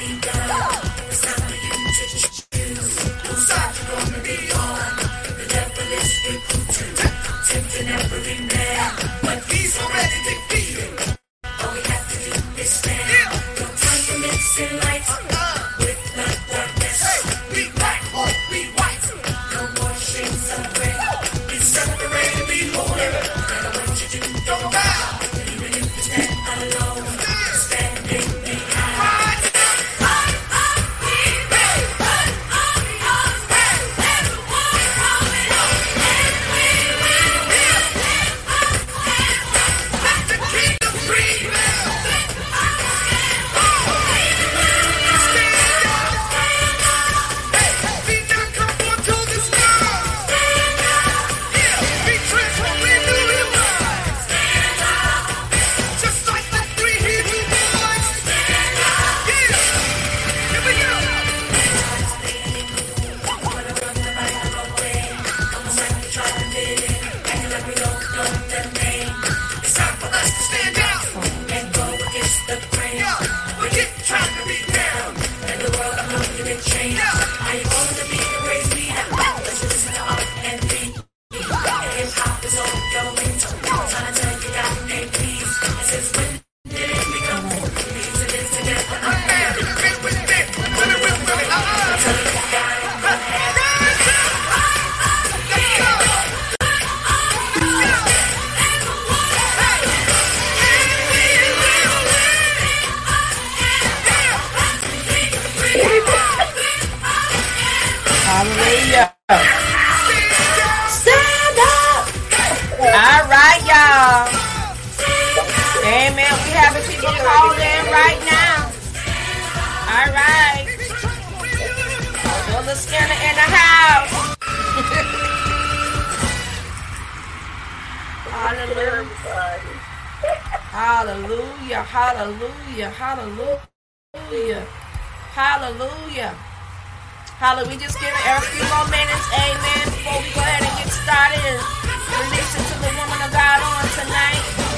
think I Amen. We having people called in right now. All right. Brother Skinner in the house. hallelujah. Hallelujah. Hallelujah. Hallelujah. Hallelujah. Hallelujah. We just give it a few more minutes. Amen. Before we go ahead and get started and listen to the woman of God on tonight.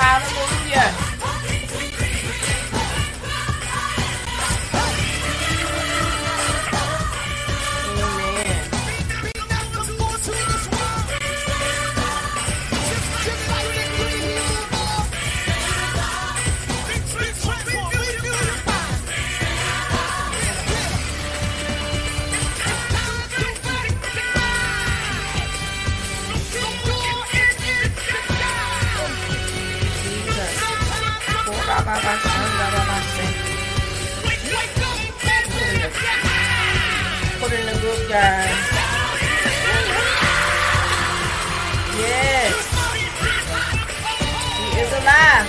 Hallelujah. guys. Yes. He is alive.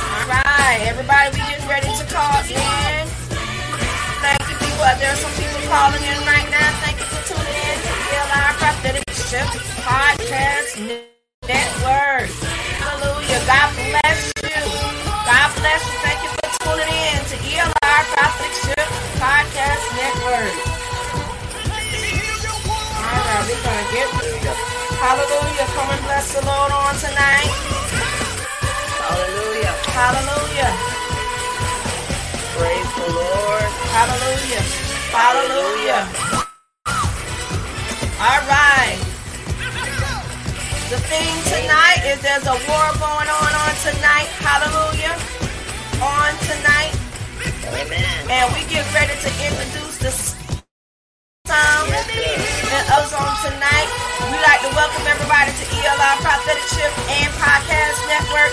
Alright, everybody, we getting ready to call in. Thank you, people. There are some people calling in right now. Thank you for tuning in to the Live Prophetic Shift Podcast that word. Hallelujah. God bless you. God bless you. Thank you for tuning in to ELI Prophetic Shift Podcast Network. All right, we're going to get real. Hallelujah. Come and bless the Lord on tonight. Hallelujah. Hallelujah. Praise the Lord. Hallelujah. Hallelujah. Hallelujah. All right. The theme tonight is there's a war going on on tonight. Hallelujah. On tonight. Amen. And we get ready to introduce the song and us on tonight. we like to welcome everybody to ELI Prophetic Shift and Podcast Network.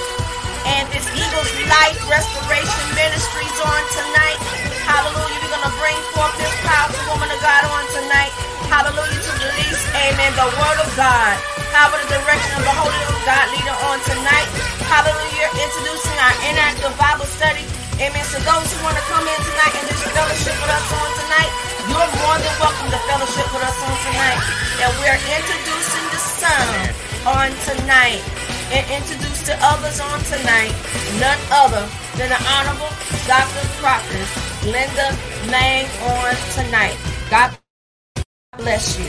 And this Eagles Life Restoration Ministries on tonight. Hallelujah. We're going to bring forth this powerful woman of God on tonight hallelujah, to release, amen, the word of God. However, the direction of the Holy Ghost, God leading on tonight, hallelujah, introducing our interactive Bible study, amen. So those who want to come in tonight and just fellowship with us on tonight, you're more than welcome to fellowship with us on tonight. And we're introducing the Son on tonight and introduce the others on tonight, none other than the Honorable Dr. Crocker, Linda Lang on tonight. God bless you.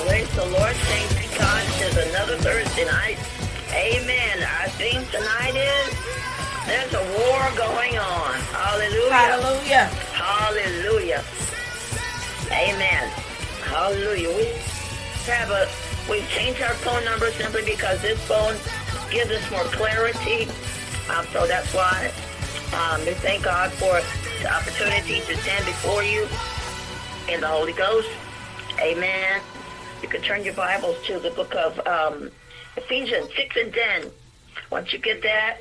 Praise the Lord. Thank God. It's another Thursday night. Amen. Our theme tonight is there's a war going on. Hallelujah. Hallelujah. Hallelujah. Amen. Hallelujah. We have a we've changed our phone number simply because this phone gives us more clarity. Um, so that's why um, we thank God for the opportunity to stand before you in the Holy Ghost. Amen. You can turn your Bibles to the book of um, Ephesians 6 and 10. Once you get that,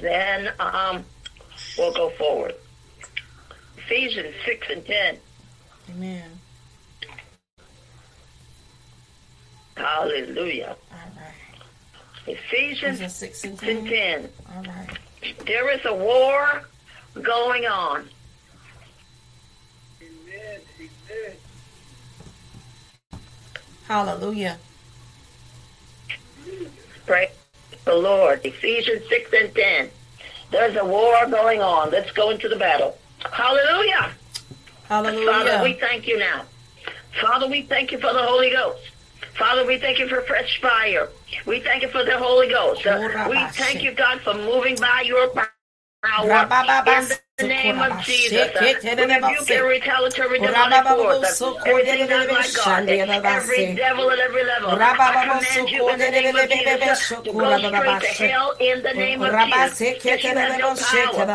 then um, we'll go forward. Ephesians 6 and 10. Amen. Hallelujah. All right. Ephesians Ephesians 6 and 6 and 10. 10. All right. There is a war going on. Hallelujah. Praise the Lord. Ephesians 6 and 10. There's a war going on. Let's go into the battle. Hallelujah. Hallelujah. Father, we thank you now. Father, we thank you for the Holy Ghost. Father, we thank you for fresh fire. We thank you for the Holy Ghost. Uh, we thank you, God, for moving by your power. In the name of Jesus, uh, we rebuke every retaliatory demonic force, uh, everything not like God, every devil at every level. I command you in the name of Jesus uh, to go straight to hell in the name of Jesus. Yes, you have no power.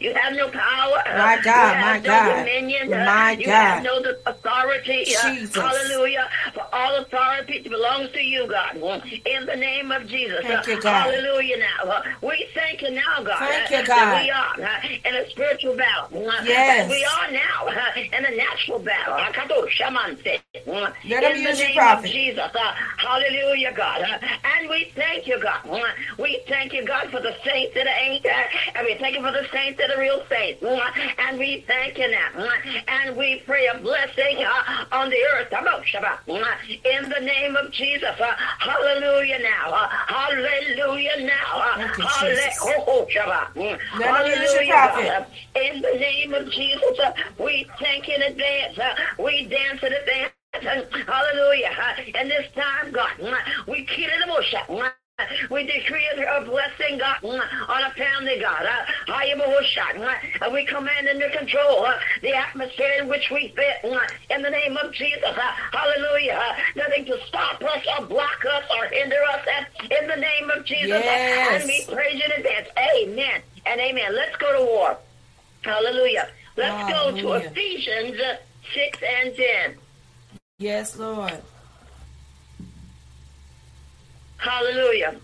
You have no power. uh, My God, my God, dominion. uh, my you have God. no authority. uh, Jesus. Hallelujah. For all authority belongs to you, God. In the name of Jesus. Thank uh, you, God. Hallelujah now. Uh, We thank you now, God. Thank uh, you, God. We are uh, in a spiritual battle. Yes. We are now in a natural battle. Akato shaman said, Let him In the use you, name prophet. of Jesus. Uh, Hallelujah, God. And we thank you, God. We thank you, God, for the saints that ain't. uh, And we thank you for the saints that are real saints. And we thank you now. And we pray a blessing uh, on the earth. In the name of Jesus. Uh, Hallelujah now. Hallelujah now. Thank you, Halle- Jesus. oh, oh, Shabbat. Let him use you, Hallelujah, In the name of Jesus, uh, we thank in advance. Uh, we dance in advance. Uh, Hallelujah. Uh, and this time, God, uh, we kill the bush. We decree a blessing, God, uh, on a family, God. I am a shot. And we command and to control the atmosphere in which we fit. In the name of Jesus. Hallelujah. Nothing to stop us or block us or hinder us. In the name of Jesus. Yes. And we praise you in advance. Amen and amen. Let's go to war. Hallelujah. Let's go to Ephesians uh, 6 and 10. Yes, Lord. Hallelujah.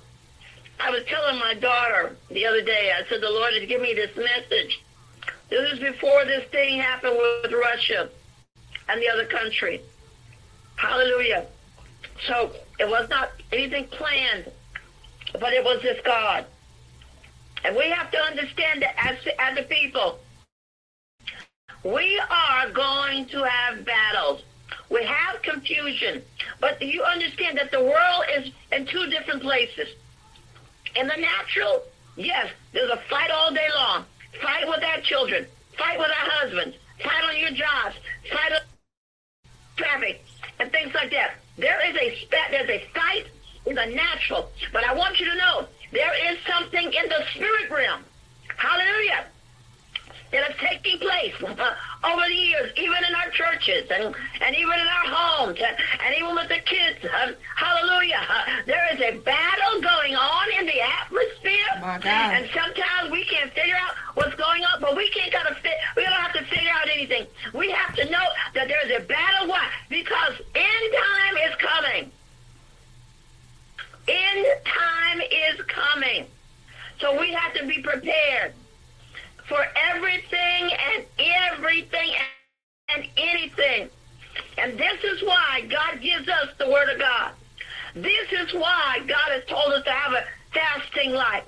I was telling my daughter the other day, I said, the Lord has given me this message. This is before this thing happened with Russia and the other country. Hallelujah. So it was not anything planned, but it was this God. And we have to understand that as, as a people, we are going to have battles. We have confusion. But you understand that the world is in two different places. In the natural, yes, there's a fight all day long. Fight with our children. Fight with our husbands. Fight on your jobs. Fight on traffic and things like that. There is a there's a fight in the natural, but I want you to know there is something in the spirit realm. Hallelujah that have taking place uh, over the years, even in our churches and, and even in our homes and, and even with the kids. Uh, hallelujah. Uh, there is a battle going on in the atmosphere. My God. And sometimes we can't figure out what's going on, but we can't gotta fit we don't have to figure out anything. We have to know that there's a battle. Why? Because end time is coming. End time is coming. So we have to be prepared for everything and everything and anything. And this is why God gives us the Word of God. This is why God has told us to have a fasting life.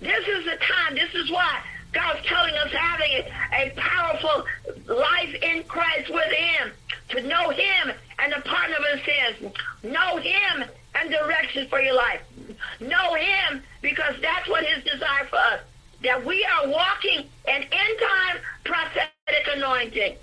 This is the time. This is why God's telling us having a, a powerful life in Christ with Him, to know Him and the pardon of His sins. Know Him and direction for your life. Know Him because that's what His desire for us. That we are walking an end time prophetic anointing.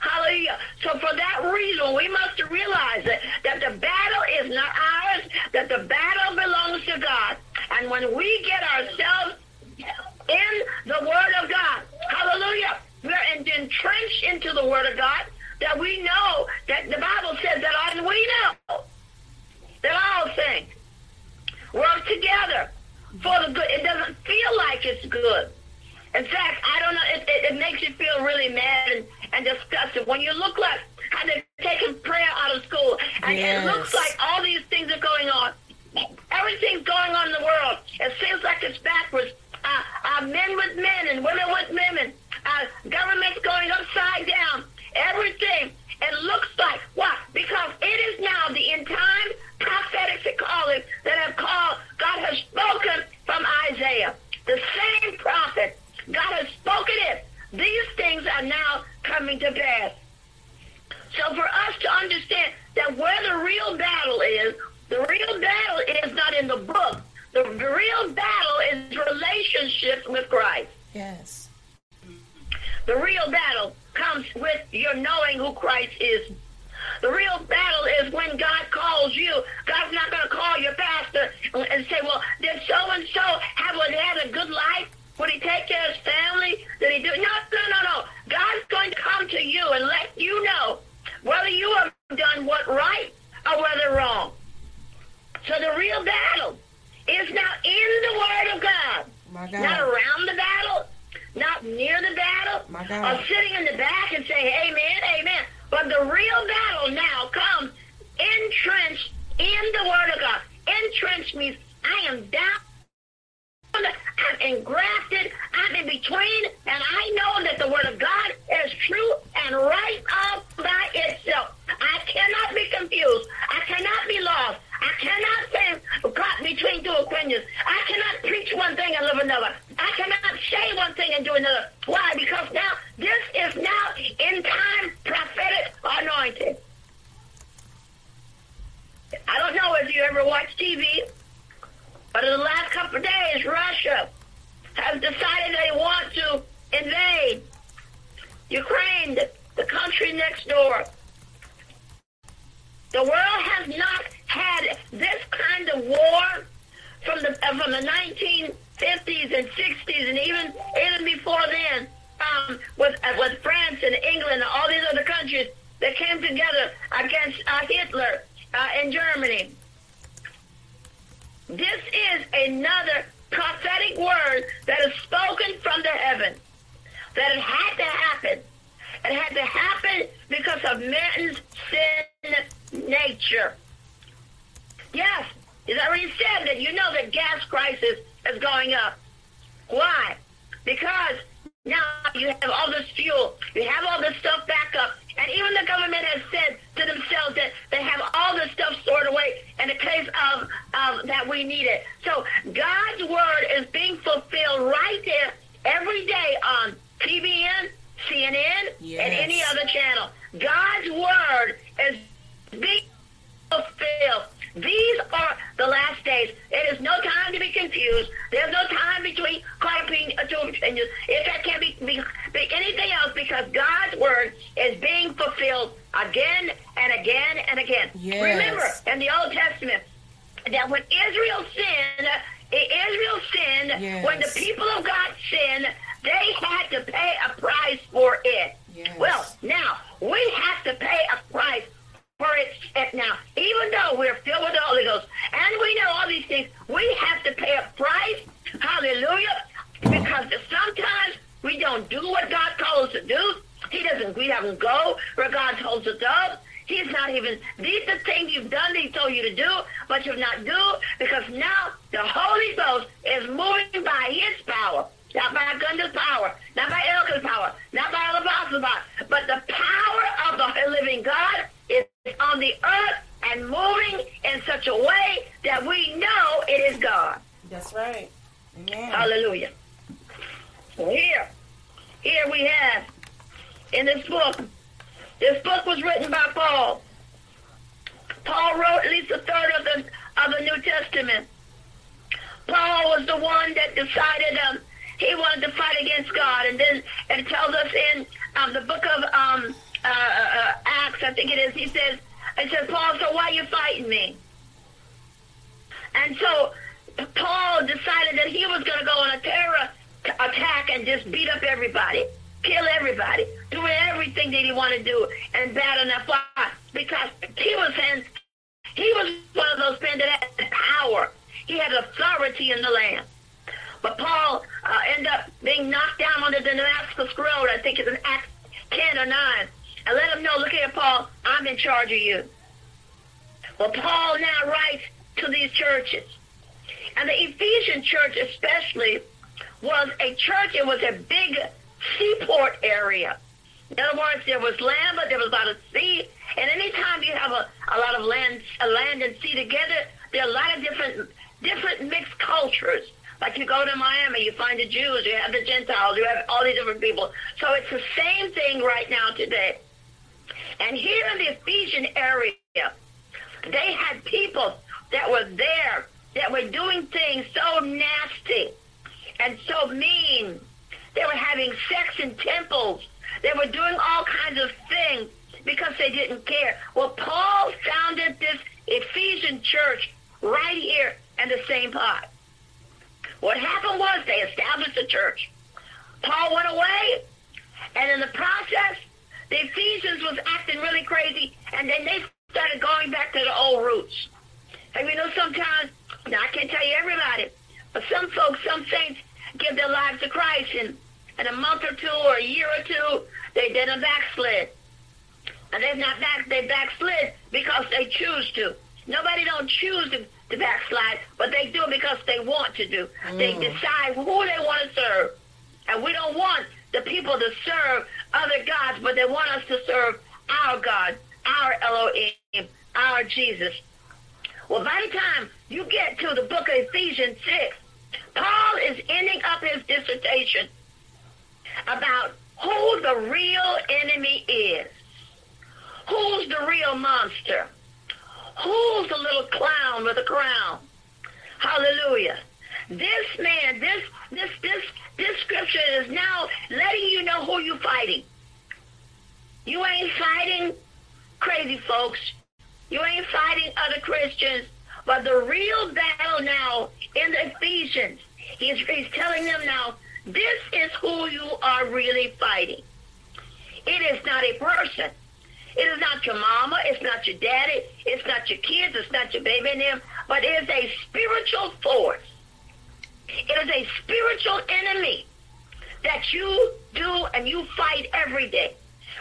Hallelujah. So for that reason, we must realize that, that the battle is not ours, that the battle belongs to God. And when we get ourselves in the Word of God, hallelujah, we're entrenched into the Word of God, that we know that the Bible says that and we know that all things work together for the good. It doesn't feel like it's good. In fact, I don't know, it, it, it makes you feel really mad and, and disgusted when you look like how they're taking prayer out of school and Yes. it looks like all these things are going on. Everything's going on in the world. It seems like it's backwards. Uh, uh, men with men and women with women. Uh, government's going upside down. Everything. It looks like what? Because it is now the end time prophetic calling that have called. God has spoken from Isaiah. The same prophet. God has spoken it. These things are now coming to pass. So for us to understand that where the real battle is, the real battle is not in the book. The, the real battle is relationships with Christ. Yes. The real battle comes with your knowing who Christ is. The real battle is when God calls you. God's not going to call your pastor and say, well, did so-and-so have had a good life? Would he take care of his family? Did he do? No, no, no, no. God's going to come to you and let you know whether you have done what right or whether wrong. So the real battle is now in the Word of God. My Not around the battle, not near the battle, God. or sitting in the back and saying, Amen, Amen. But the real battle now comes entrenched in the Word of God. Entrenched means I am down. Engrafted. I'm in between, and I know that the Word of God is true and right all by itself. I cannot be confused. I cannot be lost. I cannot say caught between two opinions. I cannot preach one thing and live another. I cannot say one thing and do another. Why? Because now this is now in time prophetic anointing. I don't know if you ever watch TV, but in the last couple of days, Russia has decided they want to invade Ukraine, the, the country next door. The world has not had this kind of war from the uh, from the 1950s and 60s and even even before then um, with uh, with France and England and all these other countries that came together against uh, Hitler uh, in Germany. This is another prophetic word that is spoken from the heaven. That it had to happen. It had to happen because of man's sin nature. Yes, it's already said that you know that gas prices is going up. Why? Because now you have all this fuel, you have all this stuff back up, and even the government has said to themselves that they have all this stuff stored away in the case of, of that we need it. So God's word is being fulfilled right there every day on TBN, CNN, Yes. and any other channel. God's word is being fulfilled. These are the last days. It is no time to be confused. There's no time between two opinions. If that can't be, be, be anything else, because God's word is being fulfilled again and again and again. Yes. Remember in the Old Testament that when Israel sinned, Israel sinned. Yes. When the people of God sinned, they had to pay a price for it. Yes. Well, now we have to pay a price for it now. Even though we're filled with the Holy Ghost and we know all these things, we have to pay a price. Hallelujah. Because sometimes we don't do what God calls us to do. He doesn't we haven't go where God tells us go. He's not even these are things you've done that he told you to do, but you've not do because now the Holy Ghost is moving by his power. Not by Gunda's power, not by Elka's power, not by all the apostles' power, but the power of the living God is on the earth and moving in such a way that we know it is God. That's right. Amen. Hallelujah. So here, here we have in this book. This book was written by Paul. Paul wrote at least a third of the of the New Testament. Paul was the one that decided um, he wanted to fight against God, and then it tells us in um, the book of um, uh, uh, Acts, I think it is, he says, I said, Paul, so why are you fighting me? And so Paul decided that he was going to go on a terror attack and just beat up everybody, kill everybody, do everything that he wanted to do, and bad enough why? Because he was in, he was one of those men that had power. He had authority in the land. But Paul uh, ended up being knocked down on the Damascus Road. I think it's in Acts 10 or 9. And let him know, look here, Paul, I'm in charge of you. Well, Paul now writes to these churches. And the Ephesian church especially was a church, it was a big seaport area. In other words, there was land, but there was a lot of sea. And anytime you have a, a lot of land, a land and sea together, there are a lot of different different mixed cultures. Like you go to Miami, you find the Jews, you have the Gentiles, you have all these different people. So it's the same thing right now today. And here in the Ephesian area, they had people that were there that were doing things so nasty and so mean. They were having sex in temples. They were doing all kinds of things because they didn't care. Well, Paul founded this Ephesian church right here in the same pot. What happened was they established a church. Paul went away, and in the process, the Ephesians was acting really crazy, and then they started going back to the old roots. And you know, sometimes, now I can't tell you everybody, but some folks, some saints, give their lives to Christ, and in a month or two or a year or two, they did a backslid. And they've not back, they backslid because they choose to. Nobody don't choose to, to backslide, but they do it because they want to do. Mm. They decide who they want to serve. And we don't want the people to serve other gods, but they want us to serve our God, our Elohim, our Jesus. Well, by the time you get to the book of Ephesians 6, Paul is ending up his dissertation about who the real enemy is. Who's the real monster? Who's the little clown with a crown? Hallelujah. This man, this this this this scripture is now letting you know who you're fighting. You ain't fighting crazy folks. You ain't fighting other Christians. But the real battle now in the Ephesians, he's, he's telling them now, this is who you are really fighting. It is not a person. It is not your mama. It's not your daddy. It's not your kids. It's not your baby and them. But it is a spiritual force. It is a spiritual enemy that you do and you fight every day.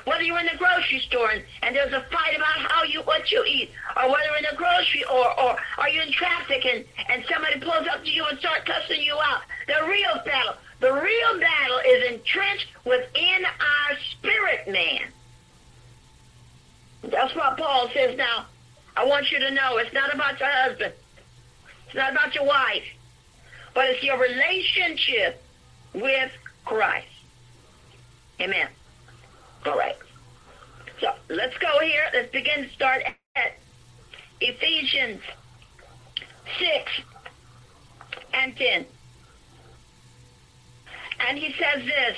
Whether you're in the grocery store and, and there's a fight about how you what you eat, or whether in the grocery or or are you in traffic and, and somebody pulls up to you and start cussing you out. The real battle. The real battle is entrenched within our spirit man. That's what Paul says now. I want you to know it's not about your husband. It's not about your wife. But it's your relationship with Christ. Amen. All right. So let's go here. Let's begin to start at Ephesians 6 and 10. And he says this.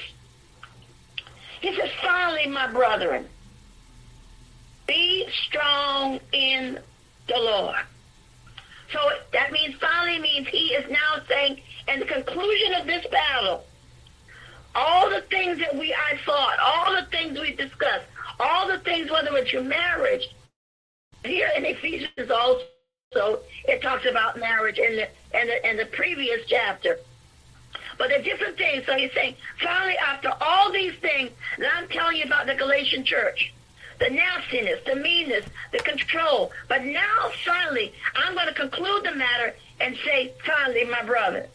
He says, finally, my brethren, be strong in the Lord. So that means finally means he is now saying in the conclusion of this battle, all the things that we I thought, all the things we discussed, all the things whether it's your marriage. Here in Ephesians also it talks about marriage in the in the in the previous chapter. But the different things. So he's saying, finally, after all these things that I'm telling you about the Galatian church, the nastiness, the meanness, the control. But now, finally, I'm going to conclude the matter and say, finally, my brother.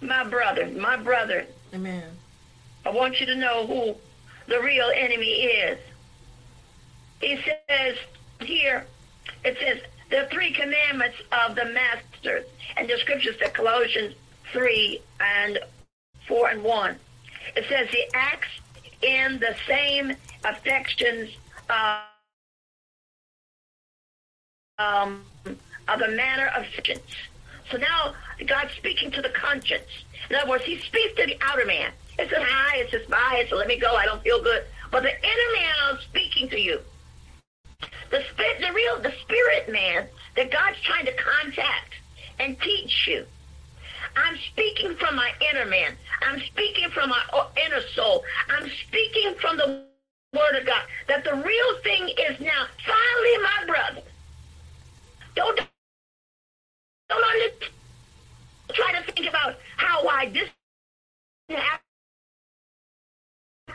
My brother, my brother. Amen. I want you to know who the real enemy is. He says here, it says, the three commandments of the masters. And the scriptures say Colossians 3 and 4 and 1. It says the acts in the same affections uh, um, of the manner of conscience. So now God's speaking to the conscience. In other words, he speaks to the outer man. It says, hi, it says, bye, it says, let me go, I don't feel good. But the inner man I'm speaking to you. The spirit, the real, the spirit man that God's trying to contact and teach you. I'm speaking from my inner man. I'm speaking from my inner soul. I'm speaking from the word of God. That the real thing is now, finally, my brother. Don't, don't under, try to think about how, why this happened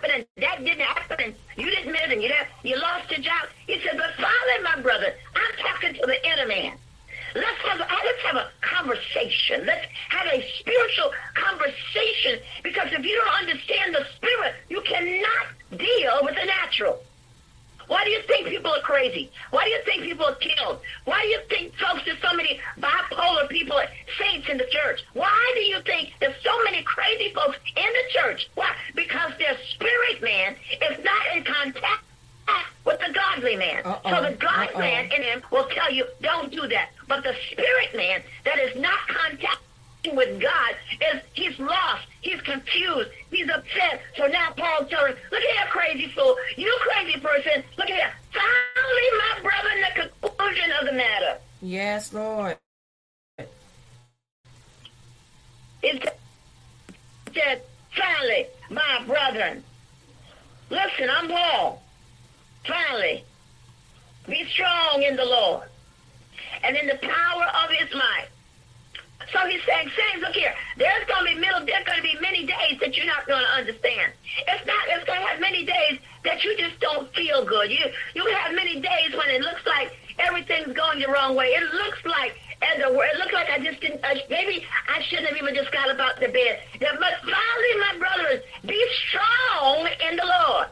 and that didn't happen and you didn't miss and you, you lost your job. He said, but finally, my brother, I'm talking to the inner man. Let's have, uh, let's have a conversation. Let's have a spiritual conversation because if you don't understand the spirit, you cannot deal with the natural. Why do you think people are crazy? Why do you think people are killed? Why do you think, folks, there's so many bipolar people, saints in the church? Why do you think there's so many crazy folks in the church? Why? Because their spirit man is not in contact with the godly man. Uh-oh. So the God Uh-oh. man in him will tell you, don't do that. But the spirit man that is not contact with God is he's lost, he's confused, he's upset. So now Paul's telling, look at that crazy fool, you crazy person, look at that. Finally, my brother, in the conclusion of the matter. Yes, Lord. It said, finally, my brethren, listen, I'm Paul. Finally, be strong in the Lord and in the power of his might. So he's saying, Saints, look here, there's going to be middle, there's going to be many days that you're not going to understand. It's not, it's going to have many days that you just don't feel good. You, you have many days when it looks like everything's going the wrong way. It looks like, and the, it looks like I just didn't, uh, maybe I shouldn't have even just got about the bed. But finally, my brothers, be strong in the Lord.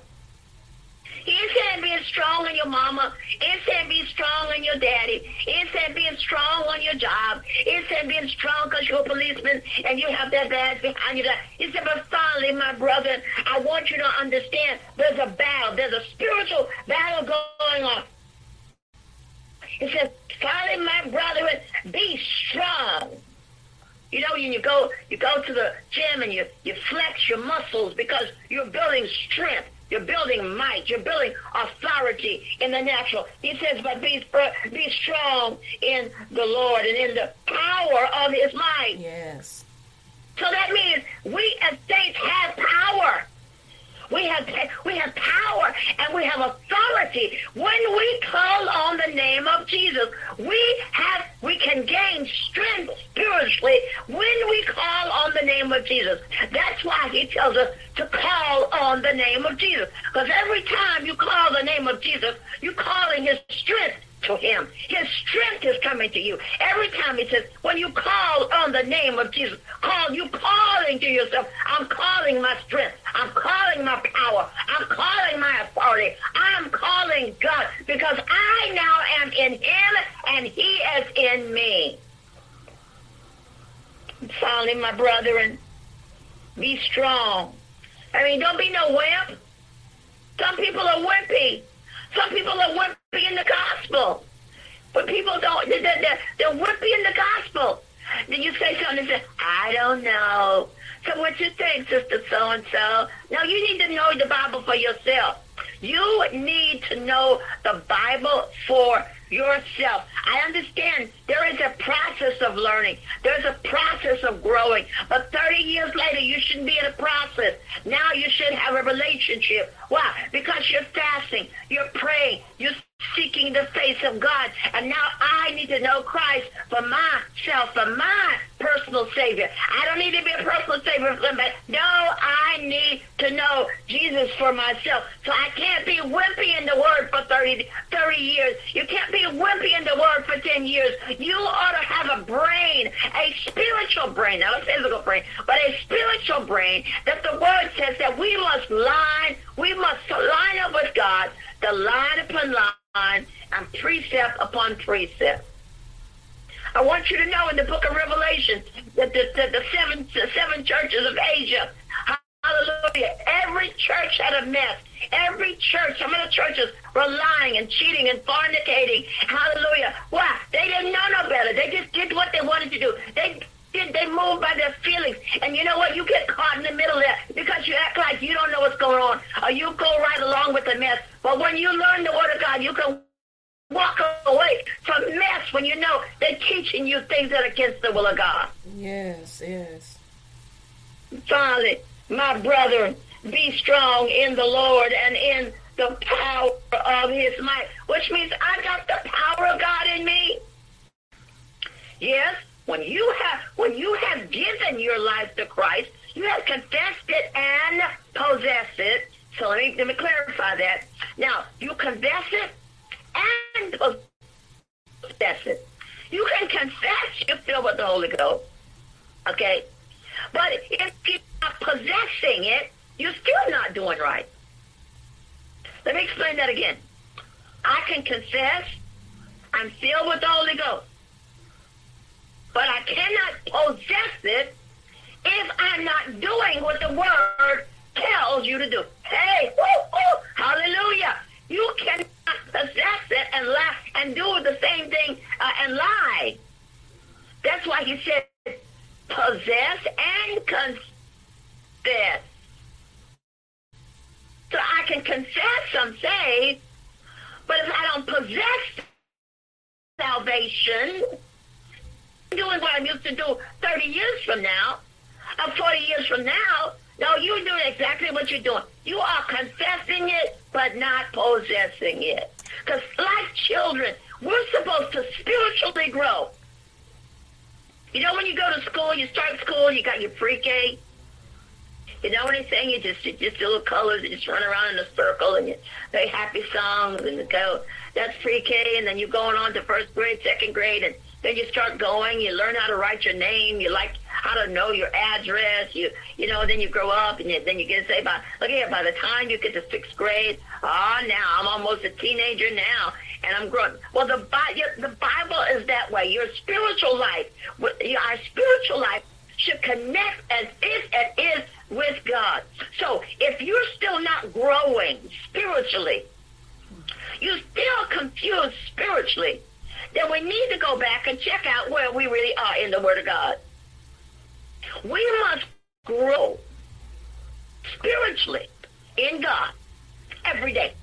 He said being strong on your mama. He said being strong on your daddy. He said being strong on your job. He said being strong because you're a policeman and you have that badge behind you. He said, but finally, my brother, I want you to understand there's a battle. There's a spiritual battle going on. He said, finally, my brother, be strong. You know, you go you go to the gym and you, you flex your muscles because you're building strength. You're building might. You're building authority in the natural. He says, but be, be strong in the Lord and in the power of his might. Yes. So that means we as saints have power. We have we have power and we have authority when we call on the name of Jesus. We have we can gain strength spiritually when we call on the name of Jesus. That's why he tells us to call on the name of Jesus. Because every time you call the name of Jesus, you're calling his strength to him. His strength is coming to you. Every time he says, when you call on the name of Jesus, call, you calling to yourself, I'm calling my strength. I'm calling my power. I'm calling my authority. I'm calling God because I now am in him and he is in me. Finally, my brethren, be strong. I mean, don't be no wimp. Some people are wimpy. Some people are wimpy in the gospel. But people don't, they're, they're, they're wimpy in the gospel. Then you say something and say, I don't know. So what you think, Sister So-and-so? No, you need to know the Bible for yourself. You need to know the Bible for yourself. I understand there is a process of learning. There's a process of growing. But 30 years later, you shouldn't be in a process. Now you should have a relationship. Why? Because you're fasting, you're praying, you're seeking the face of God. And now I need to know Christ for myself, for my personal Savior. I don't need to be a personal Savior for somebody. No, I need to know Jesus for myself. So I can't be wimpy in the Word for 30, 30 years. You can't be wimpy in the Word for 10 years. You ought to have a brain, a spiritual brain, not a physical brain, but a spiritual brain that the Word says that we must line, we must line up with God, the line upon line and precept upon precept. I want you to know in the book of Revelation that the, the, the seven the seven churches of Asia, hallelujah, every church had a mess. Every church, some of the churches were lying and cheating and fornicating. Hallelujah. Why? They didn't know no better. They just did what they wanted to do. They they move by their feelings. And you know what? You get caught in the middle there because you act like you don't know what's going on, or you go right along with the mess. But when you learn the Word of God, you can walk away from mess when you know they're teaching you things that are against the will of God. Yes, yes. Finally, my brother, be strong in the Lord and in the power of his might, which means I got the power of God in me. Yes, when you have when you have given your life to Christ, you have confessed it and possessed it. So let me let me clarify that. Now you confess it and possess it. You can confess you're filled with the Holy Ghost. Okay? But if you're not possessing it, you're still not doing right. Let me explain that again. I can confess I'm filled with the Holy Ghost. But I cannot possess it if I'm not doing what the Word tells you to do. Hey, woo, woo, hallelujah. You cannot possess it and lie and do the same thing uh, and lie. That's why he said possess and confess. So I can confess I'm saved, but if I don't possess salvation, doing what I'm used to do 30 years from now, or 40 years from now, no, you're doing exactly what you're doing. You are confessing it, but not possessing it. Because like children, we're supposed to spiritually grow. You know, when you go to school, you start school, you got your pre-K. You know what I'm saying? You just you just do little colors, you just run around in a circle, and you play happy songs, and you go. That's pre-K, and then you're going on to first grade, second grade, and then you start going. You learn how to write your name. You like how to know your address. You you know. Then you grow up, and you, then you get to say, by look here. By the time you get to sixth grade, ah, oh, now I'm almost a teenager now, and I'm growing. Well, the the Bible is that way. Your spiritual life, our spiritual life should connect as if it is with God. So if you're still not growing spiritually, you're still confused spiritually, then we need to go back and check out where we really are in the Word of God. We must grow spiritually in God every day.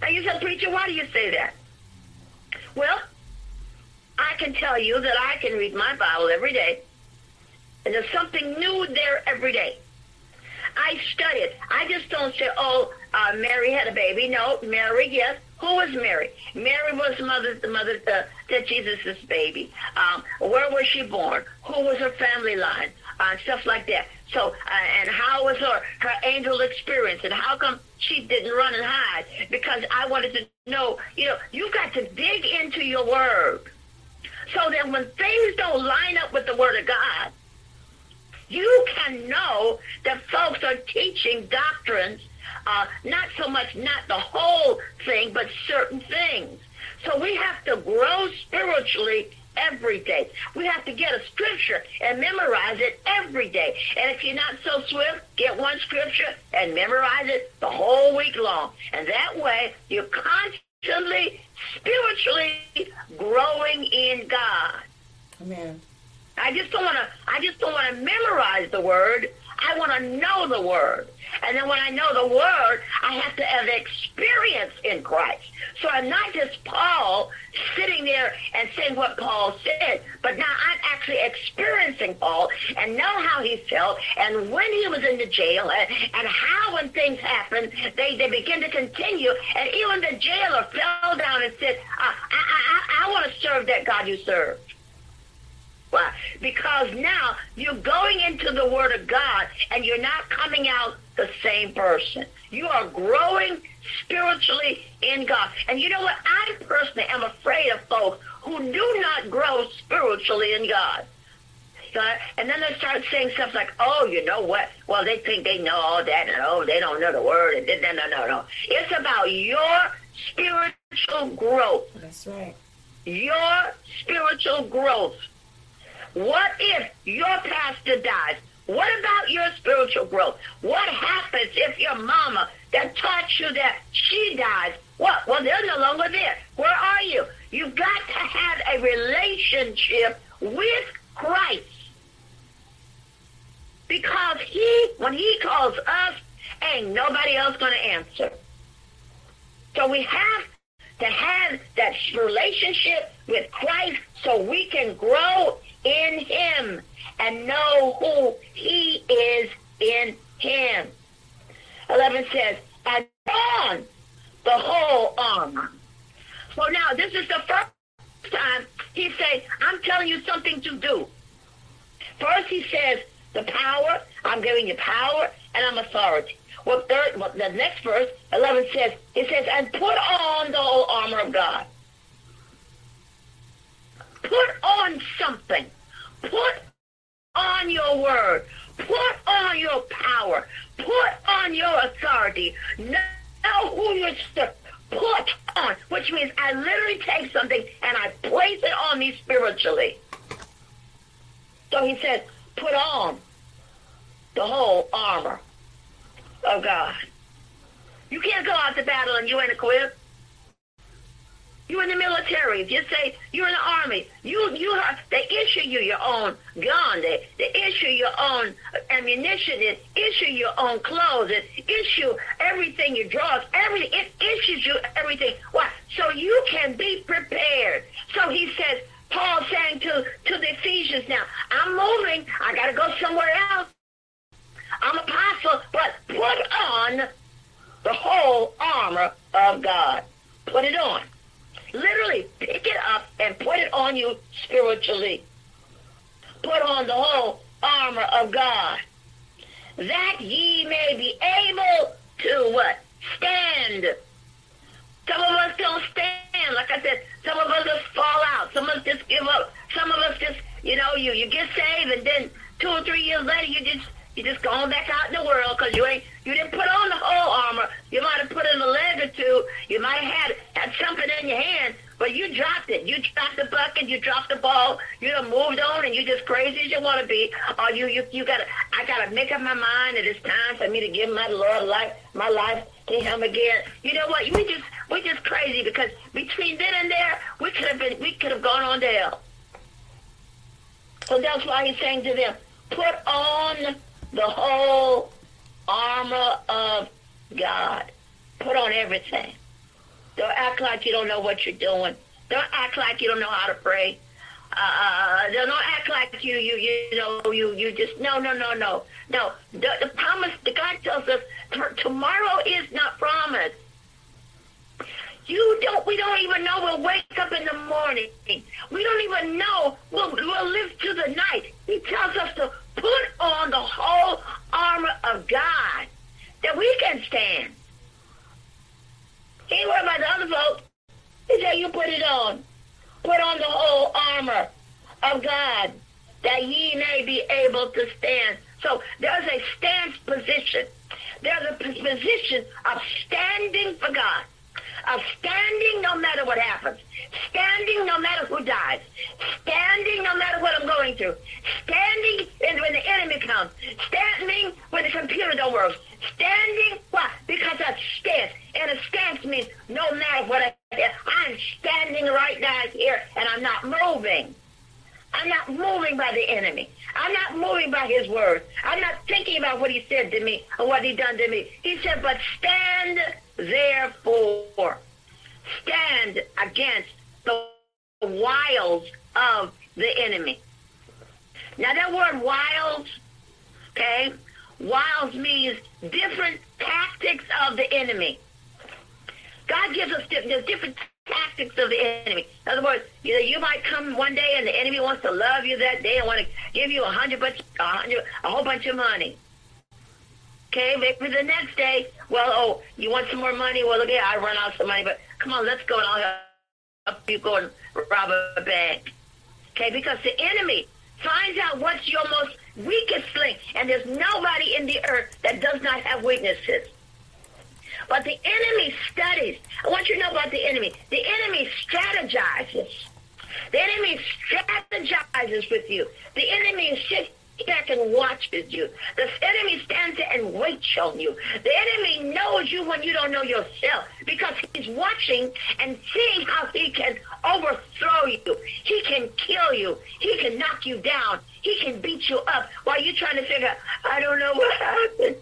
Now you said, preacher, why do you say that? Well, I can tell you that I can read my Bible every day and there's something new there every day. I study it. I just don't say, oh, uh, Mary had a baby. No, Mary, yes. Who was Mary? Mary was mother, the mother uh, to Jesus' baby. Um, where was she born? Who was her family line? Uh, stuff like that. So, uh, and how was her her angel experience, and how come she didn't run and hide? Because I wanted to know. You know, you've got to dig into your word, so that when things don't line up with the word of God, you can know that folks are teaching doctrines, uh, not so much not the whole thing, but certain things. So we have to grow spiritually every day. We have to get a scripture and memorize it every day. And if you're not so swift, get one scripture and memorize it the whole week long. And that way you're constantly spiritually growing in God. Amen. I just don't want to. I just don't want to memorize the word. I want to know the word. And then when I know the word, I have to have experience in Christ. So I'm not just Paul sitting there and saying what Paul said, but now I'm actually experiencing Paul and know how he felt and when he was in the jail and, and how when things happen, they, they begin to continue. And even the jailer fell down and said, uh, I, I, I, I want to serve that God you serve. Why? Because now you're going into the Word of God and you're not coming out the same person. You are growing spiritually in God. And you know what? I personally am afraid of folks who do not grow spiritually in God. And then they start saying stuff like, oh, you know what? Well, they think they know all that, and oh, they don't know the word. And no, no, no, no. It's about your spiritual growth. That's right. Your spiritual growth. What if your pastor dies? What about your spiritual growth? What happens if your mama that taught you that she dies? What? Well, they're no longer there. Where are you? You've got to have a relationship with Christ. Because he, when he calls us, ain't nobody else going to answer. So we have to have that relationship with Christ so we can grow in him and know who he is in him. 11 says, and put on the whole armor. So now this is the first time he says, I'm telling you something to do. First he says, the power, I'm giving you power and I'm authority. Well, third, well, the next verse, 11 says, it says, and put on the whole armor of God. Put on something. Put on your word. Put on your power. Put on your authority. Know who you're put on, which means I literally take something and I place it on me spiritually. So he says, put on the whole armor of God. You can't go out to battle and you ain't equipped. You're in the military. If you say you're in the army, you you have, they issue you your own gun. They they issue your own ammunition. They issue your own clothes. They issue everything you draw. Everything it issues you everything. Why? So you can be prepared. So he says, Paul saying to to the Ephesians now, I'm moving. I got to go somewhere else. I'm apostle, but put on the whole armor of God. Put it on. Literally, pick it up and put it on you spiritually. Put on the whole armor of God, that ye may be able to what? Stand. Some of us don't stand. Like I said, some of us just fall out. Some of us just give up. Some of us just, you know, you, you get saved and then two or three years later you just you just going back out in the world because you ain't you didn't put on the whole armor. You might have put in a leg or two. You might have had had something in your hand, but you dropped it. You dropped the bucket. You dropped the ball. You done moved on, and you just crazy as you want to be. Or you you you got to I got to make up my mind that it's time for me to give my Lord life my life to Him again. You know what? We just we just crazy because between then and there we could have been we could have gone on to hell. So that's why He's saying to them, put on the whole armor of God. Put on everything. Don't act like you don't know what you're doing. Don't act like you don't know how to pray. Uh, don't act like you you you know you you just no no no no no. The, the promise the God tells us tomorrow is not promised. You don't. We don't even know we'll wake up in the morning. We don't even know we'll we'll live to the night. He tells us to put on the whole armor of God that we can stand. He worried about the other folks. He said, you put it on. Put on the whole armor of God that ye may be able to stand. So there's a stance position. There's a position of standing for God of standing no matter what happens, standing no matter who dies, standing no matter what I'm going through, standing when the enemy comes, standing when the computer don't work, standing, why? Because I stand. And a stance means no matter what I do, I'm standing right now here and I'm not moving. I'm not moving by the enemy. I'm not moving by his word. I'm not thinking about what he said to me or what he done to me. He said, but stand therefore. Stand against the wiles of the enemy. Now that word wiles, okay, wiles means different tactics of the enemy. God gives us different tactics of the enemy. In other words, you know, you might come one day and the enemy wants to love you that day and want to give you a hundred, bunch, a hundred, a whole bunch of money. Okay, maybe the next day, well, oh, you want some more money? Well, okay, I run out some money, but come on, let's go and I'll help you go and rob a bank. Okay, because the enemy finds out what's your most weakest link, and there's nobody in the earth that does not have weaknesses. But the enemy studies. I want you to know about the enemy. The enemy strategizes. The enemy strategizes with you. The enemy back and watches you. The enemy stands there and waits on you. The enemy knows you when you don't know yourself because he's watching and seeing how he can overthrow you. He can kill you. He can knock you down. He can beat you up while you're trying to figure, I don't know what happened.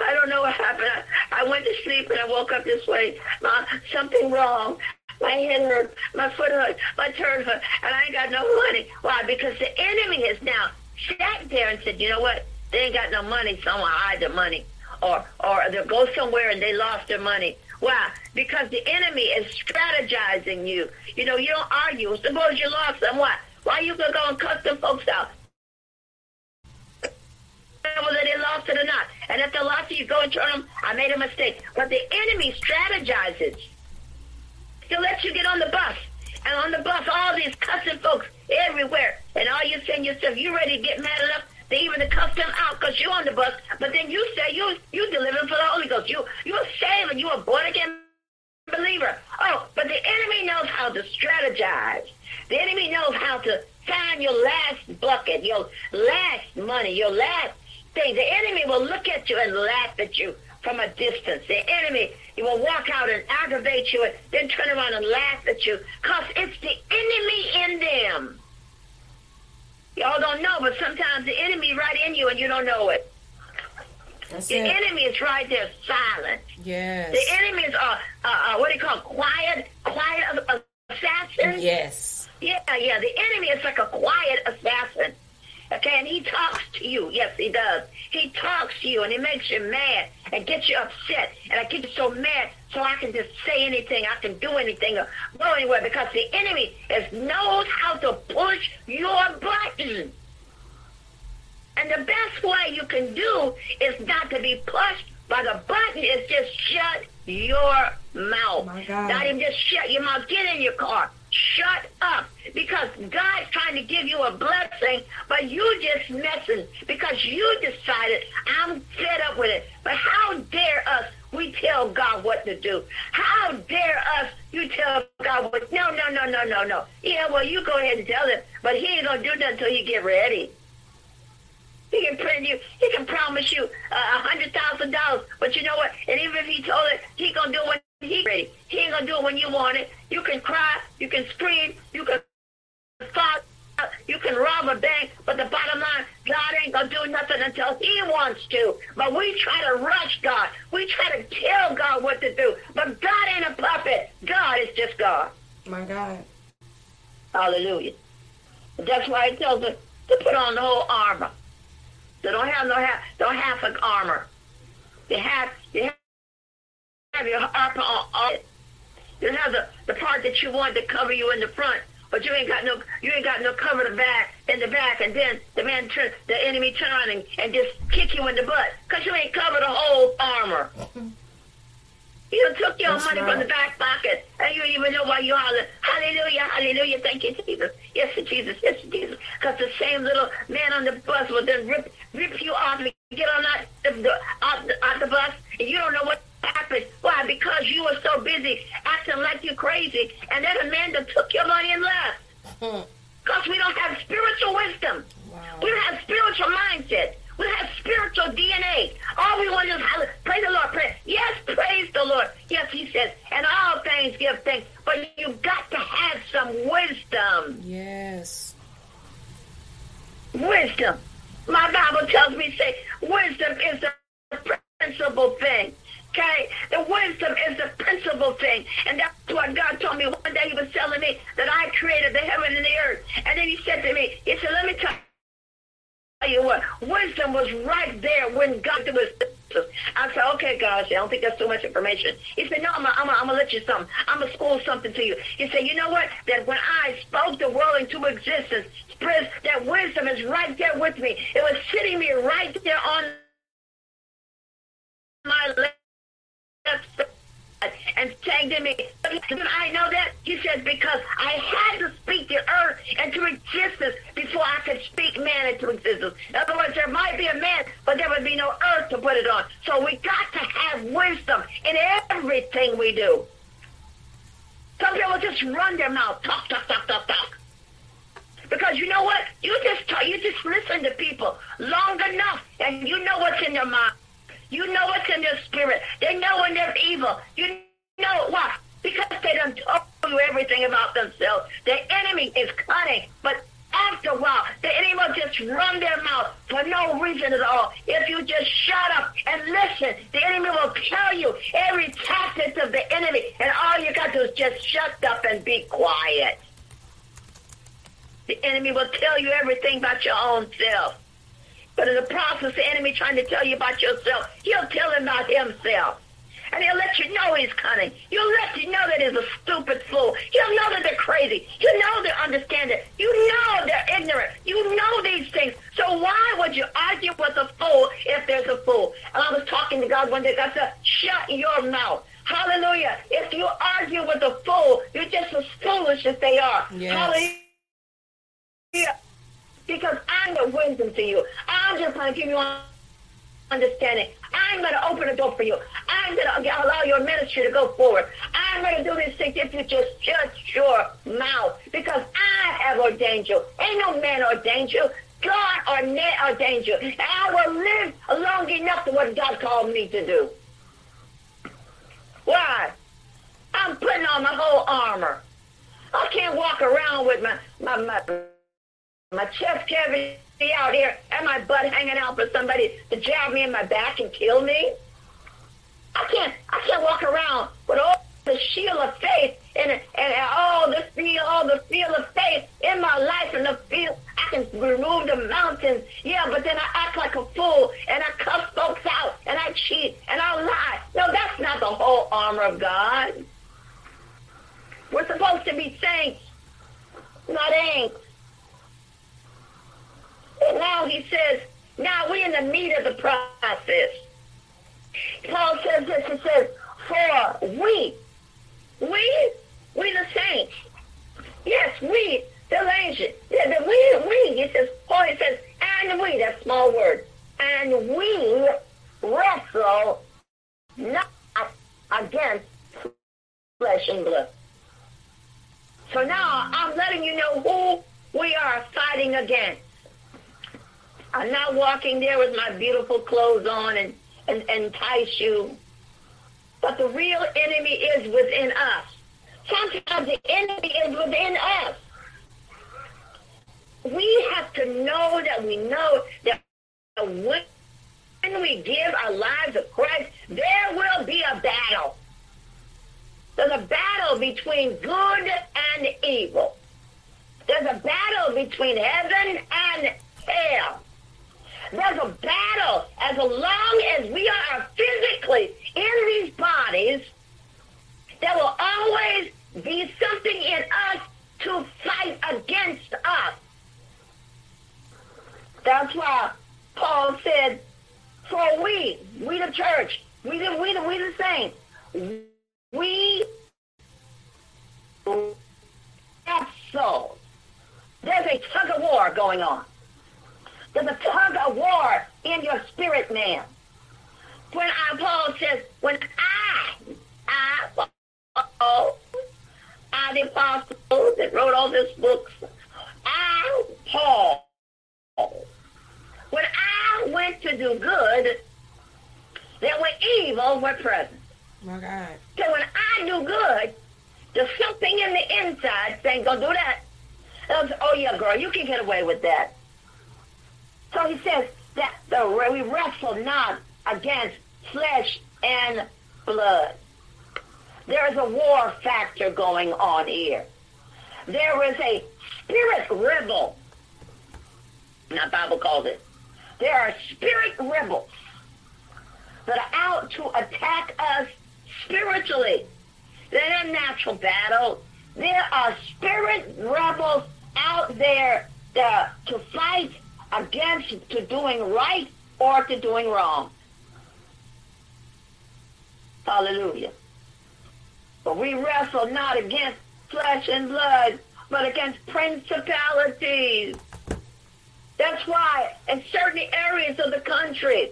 I don't know what happened. I, I went to sleep and I woke up this way. Ma, something wrong. My head hurt, my foot hurt, my turn hurt, and I ain't got no money. Why? Because the enemy has now sat there and said, you know what? They ain't got no money, so I'm gonna hide the money. Or or they'll go somewhere and they lost their money. Why? Because the enemy is strategizing you. You know, you don't argue. Suppose you lost them. Why? Why you gonna go and cuss them folks out? Whether they lost it or not. And if they lost it, you go and turn them, I made a mistake. But the enemy strategizes. He'll let you get on the bus. And on the bus, all these cussing folks everywhere. And all you saying yourself, you ready to get mad enough they even to cuss them out because you're on the bus. But then you say you you delivering for the Holy Ghost. You you're saving. You a born again believer. Oh, but the enemy knows how to strategize. The enemy knows how to find your last bucket, your last money, your last thing. The enemy will look at you and laugh at you from a distance. The enemy he will walk out and aggravate you and then turn around and laugh at you because it's the enemy in them. Y'all don't know, but sometimes the enemy right in you and you don't know it. That's the it. enemy is right there silent. Yes. The enemy is, uh, uh, uh, what do you call quiet, quiet assassin? Yes. Yeah, yeah. The enemy is like a quiet assassin. Okay, and he talks to you. Yes, he does. He talks to you and he makes you mad and get you upset. And I get you so mad so I can just say anything, I can do anything or go anywhere because the enemy is knows how to push your button. And the best way you can do is not to be pushed by the button is just shut your mouth. Oh God. Not even just shut your mouth. Get in your car. Shut up. Because God's trying to give you a blessing, but you just messing because you decided I'm fed up with it. But how dare us we tell God what to do? How dare us you tell God what no no no no no no. Yeah, well you go ahead and tell him, but he ain't gonna do nothing until you get ready. He can print you. He can promise you uh, a hundred thousand dollars, but you know what? And even if he told it, he gonna do it when he ready. He ain't gonna do it when you want it. You can cry, you can scream, you can fight, you can rob a bank, but the bottom line, God ain't gonna do nothing until He wants to. But we try to rush God. We try to tell God what to do. But God ain't a puppet. God is just God. My God. Hallelujah. That's why He tells us to put on the whole armor. They don't have no half, no half of armor. You have, you have, have your armor on, on. You have the, the part that you want to cover you in the front, but you ain't got no, you ain't got no cover the back in the back, and then the man turn, the enemy turn and, and just kick you in the butt because you ain't covered the whole armor. You took your That's money right. from the back pocket, and you don't even know why you holler, hallelujah, hallelujah, thank you, Jesus. Yes, to Jesus, yes, to Jesus. Because the same little man on the bus will then rip, rip you off and get on that, the, the, off the bus, and you don't know what happened. Why? Because you were so busy acting like you're crazy, and then Amanda took your money and left. Hmm. Because we don't have spiritual wisdom. Wow. We don't have spiritual mindset. We don't have spiritual DNA. All we want is praise the Lord. Pray. Yes, praise the Lord. Yes, he says, and all things give thanks. But you've got to have some wisdom. Yes. Wisdom. My Bible tells me, say, wisdom is the principal thing. Okay? The wisdom is the principal thing. And that's what God told me one day. He was telling me that I created the heaven and the earth. And then he said to me, he said, let me tell you what, wisdom was right there when God was. I said, okay, God, I don't think that's too much information. He said, no, I'm going to let you something. I'm going to school something to you. He said, you know what? That when I spoke the world into existence, that wisdom is right there with me. It was sitting me right there on my and saying to me, I know that? He says, because I had to speak the earth into existence before I could speak man into existence. In other words, there might be a man, but there would be no earth to put it on. So we got to have wisdom in everything we do. Some people just run their mouth, talk, talk, talk, talk, talk. Because you know what? You just talk, you just listen to people long enough, and you know what's in their mind. You know what's in their spirit. They know when they're evil. You know why? Because they don't tell you everything about themselves. The enemy is cunning, but after a while, the enemy will just run their mouth for no reason at all. If you just shut up and listen, the enemy will tell you every tactic of the enemy, and all you got to do is just shut up and be quiet. The enemy will tell you everything about your own self. But in the process, the enemy trying to tell you about yourself, he'll tell him about himself. And he'll let you know he's cunning. You'll let you know that he's a stupid fool. You'll know that they're crazy. You know they're understanding. You know they're ignorant. You know these things. So why would you argue with a fool if there's a fool? And I was talking to God one day. God said, shut your mouth. Hallelujah. If you argue with a fool, you're just as foolish as they are. Yes. Hallelujah. Because I'm the wisdom to you. I'm just going to give you understanding. I'm going to open a door for you. I'm going to allow your ministry to go forward. I'm going to do these things if you just shut your mouth because I have ordained you. Ain't no man ordained you. God ordained you. And I will live long enough to what God called me to do. Why? I'm putting on my whole armor. I can't walk around with my, my, my, my chest cavity out here and my butt hanging out for somebody to jab me in my back and kill me. I can't I can't walk around with all the shield of faith and and all the feel all the feel of faith in my life and the feel I can remove the mountains. Yeah, but then I act like a fool and I cuss folks out and I cheat and I lie. No, that's not the whole armor of God. We're supposed to be saints, not ain'ts. Now he says, now we're in the meat of the process. Paul says this, he says, for we, we, we the saints, yes, we, the angels, the, the, we, we, he says, Paul, he says, and we, that small word, and we wrestle not against flesh and blood. So now I'm letting you know who we are fighting against. I'm not walking there with my beautiful clothes on and, and, and tie shoe. But the real enemy is within us. Sometimes the enemy is within us. We have to know that we know that when we give our lives to Christ, there will be a battle. There's a battle between good and evil. There's a battle between heaven and. There's a battle as long as we are physically in these bodies. There will always be something in us to fight against us. That's why Paul said, for we, we the church, we the, we the, we the saints, we have souls. There's a tug of war going on. There's a tug of war in your spirit man. When I, Paul says, when I, I, oh, I, the apostle that wrote all these books, I, Paul, when I went to do good, there were evil were present. My God. So when I do good, there's something in the inside saying, go do that. Was, oh, yeah, girl, you can get away with that. So he says that the, we wrestle not against flesh and blood. There is a war factor going on here. There is a spirit rebel. The Bible calls it. There are spirit rebels that are out to attack us spiritually. They're in natural battle. There are spirit rebels out there to, to fight against to doing right or to doing wrong. Hallelujah. But we wrestle not against flesh and blood, but against principalities. That's why in certain areas of the country,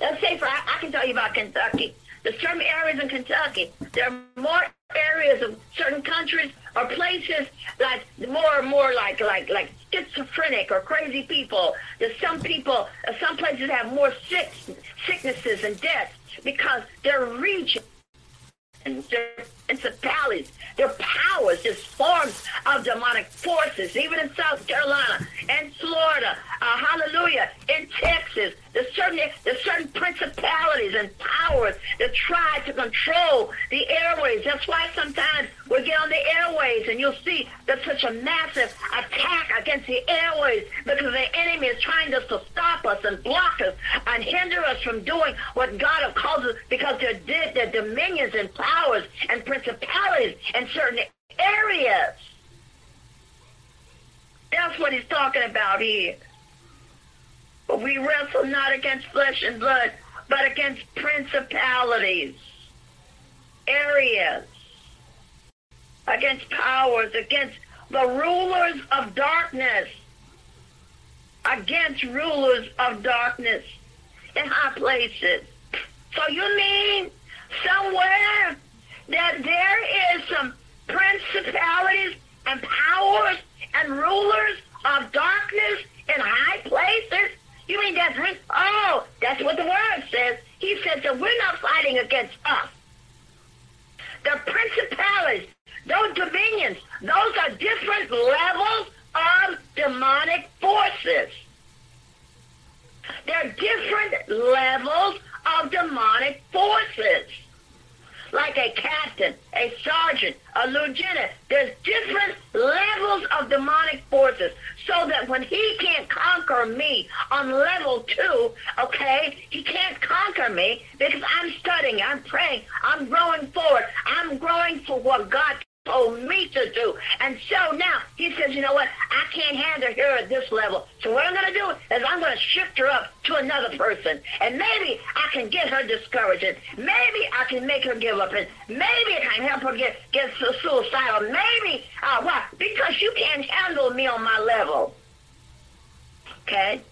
let's say for I, I can tell you about Kentucky. There's certain areas in Kentucky. There are more areas of certain countries or places like more and more like like like schizophrenic or crazy people. There's some people, uh, some places have more sick, sicknesses and deaths because reaching and their principalities, their powers, there's forms of demonic forces, even in South Carolina and Florida, uh, hallelujah, in Texas, there's certain, there's certain principalities and powers that try to control the airways. That's why sometimes we get on the airways and you'll see there's such a massive attack against the airways because the enemy is trying just to stop us and block us and hinder us from doing what God has called us because they're, they're dominions and powers and principalities in certain areas. That's what he's talking about here. But we wrestle not against flesh and blood, but against principalities, areas, against powers, against the rulers of darkness, against rulers of darkness in high places. So you mean somewhere that there is some principalities and powers and rulers of darkness in high places? You mean that's? Oh, that's what the word says. He says that we're not fighting against us. The principalities, those dominions, those are different levels of demonic forces. They're different levels of demonic forces like a captain, a sergeant, a lieutenant. There's different levels of demonic forces so that when he can't conquer me on level two, okay, he can't conquer me because I'm studying, I'm praying, I'm growing forward, I'm growing for what God told me to do. And so now he says, you know what? I can't handle her at this level. So what I'm going to do is I'm going to shift her up to another person. And maybe I can get her discouraged. And maybe I can make her give up. And maybe I can help her get, get suicidal. Maybe, uh, why? Because you can't handle me on my level. Okay?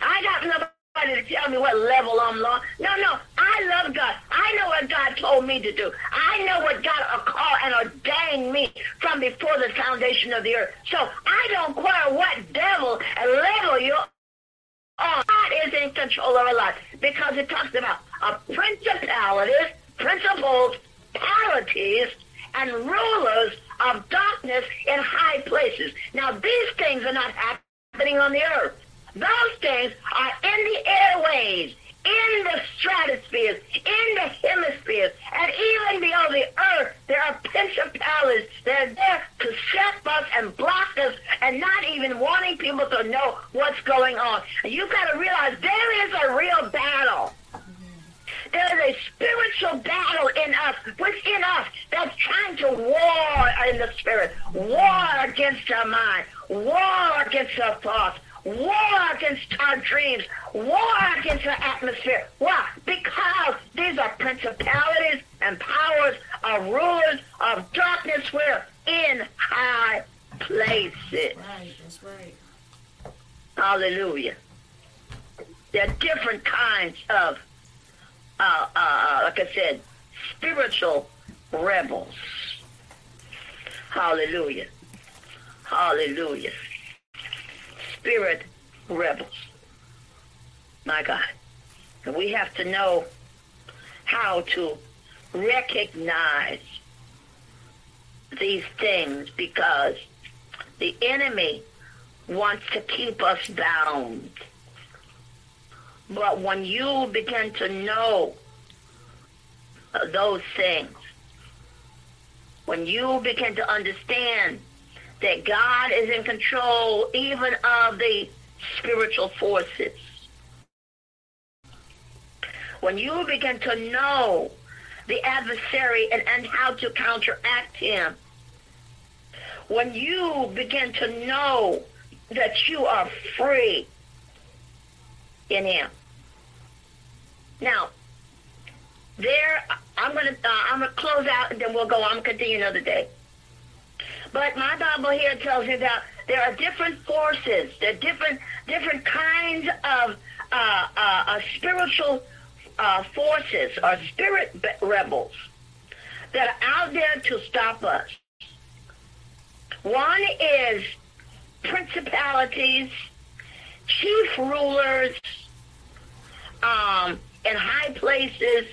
I got another to tell me what level I'm on. No, no. I love God. I know what God told me to do. I know what God called and ordained me from before the foundation of the earth. So I don't care what devil and level you're on. God is in control of our life because it talks about principalities, principles, polities, and rulers of darkness in high places. Now, these things are not happening on the earth. Those things are in the airways, in the stratospheres, in the hemispheres, and even below the earth, there are principalities that are there to set us and block us and not even wanting people to know what's going on. You've got to realize there is a real battle. There is a spiritual battle in us, within us, that's trying to war in the spirit, war against our mind, war against our thoughts, war against our dreams, war against the atmosphere. Why? Because these are principalities and powers of rulers of darkness where in high places. Right, that's right. Hallelujah. There are different kinds of, uh, uh, like I said, spiritual rebels. Hallelujah. Hallelujah spirit rebels. My God. And we have to know how to recognize these things because the enemy wants to keep us bound. But when you begin to know those things, when you begin to understand that God is in control even of the spiritual forces. When you begin to know the adversary and, and how to counteract him, when you begin to know that you are free in him. Now, there, I'm to, uh, I'm to close out and then we'll go on and continue another day. But my Bible here tells me that there are different forces, there are different different kinds of uh, uh, spiritual uh, forces or spirit rebels that are out there to stop us. One is principalities, chief rulers, um, in high places,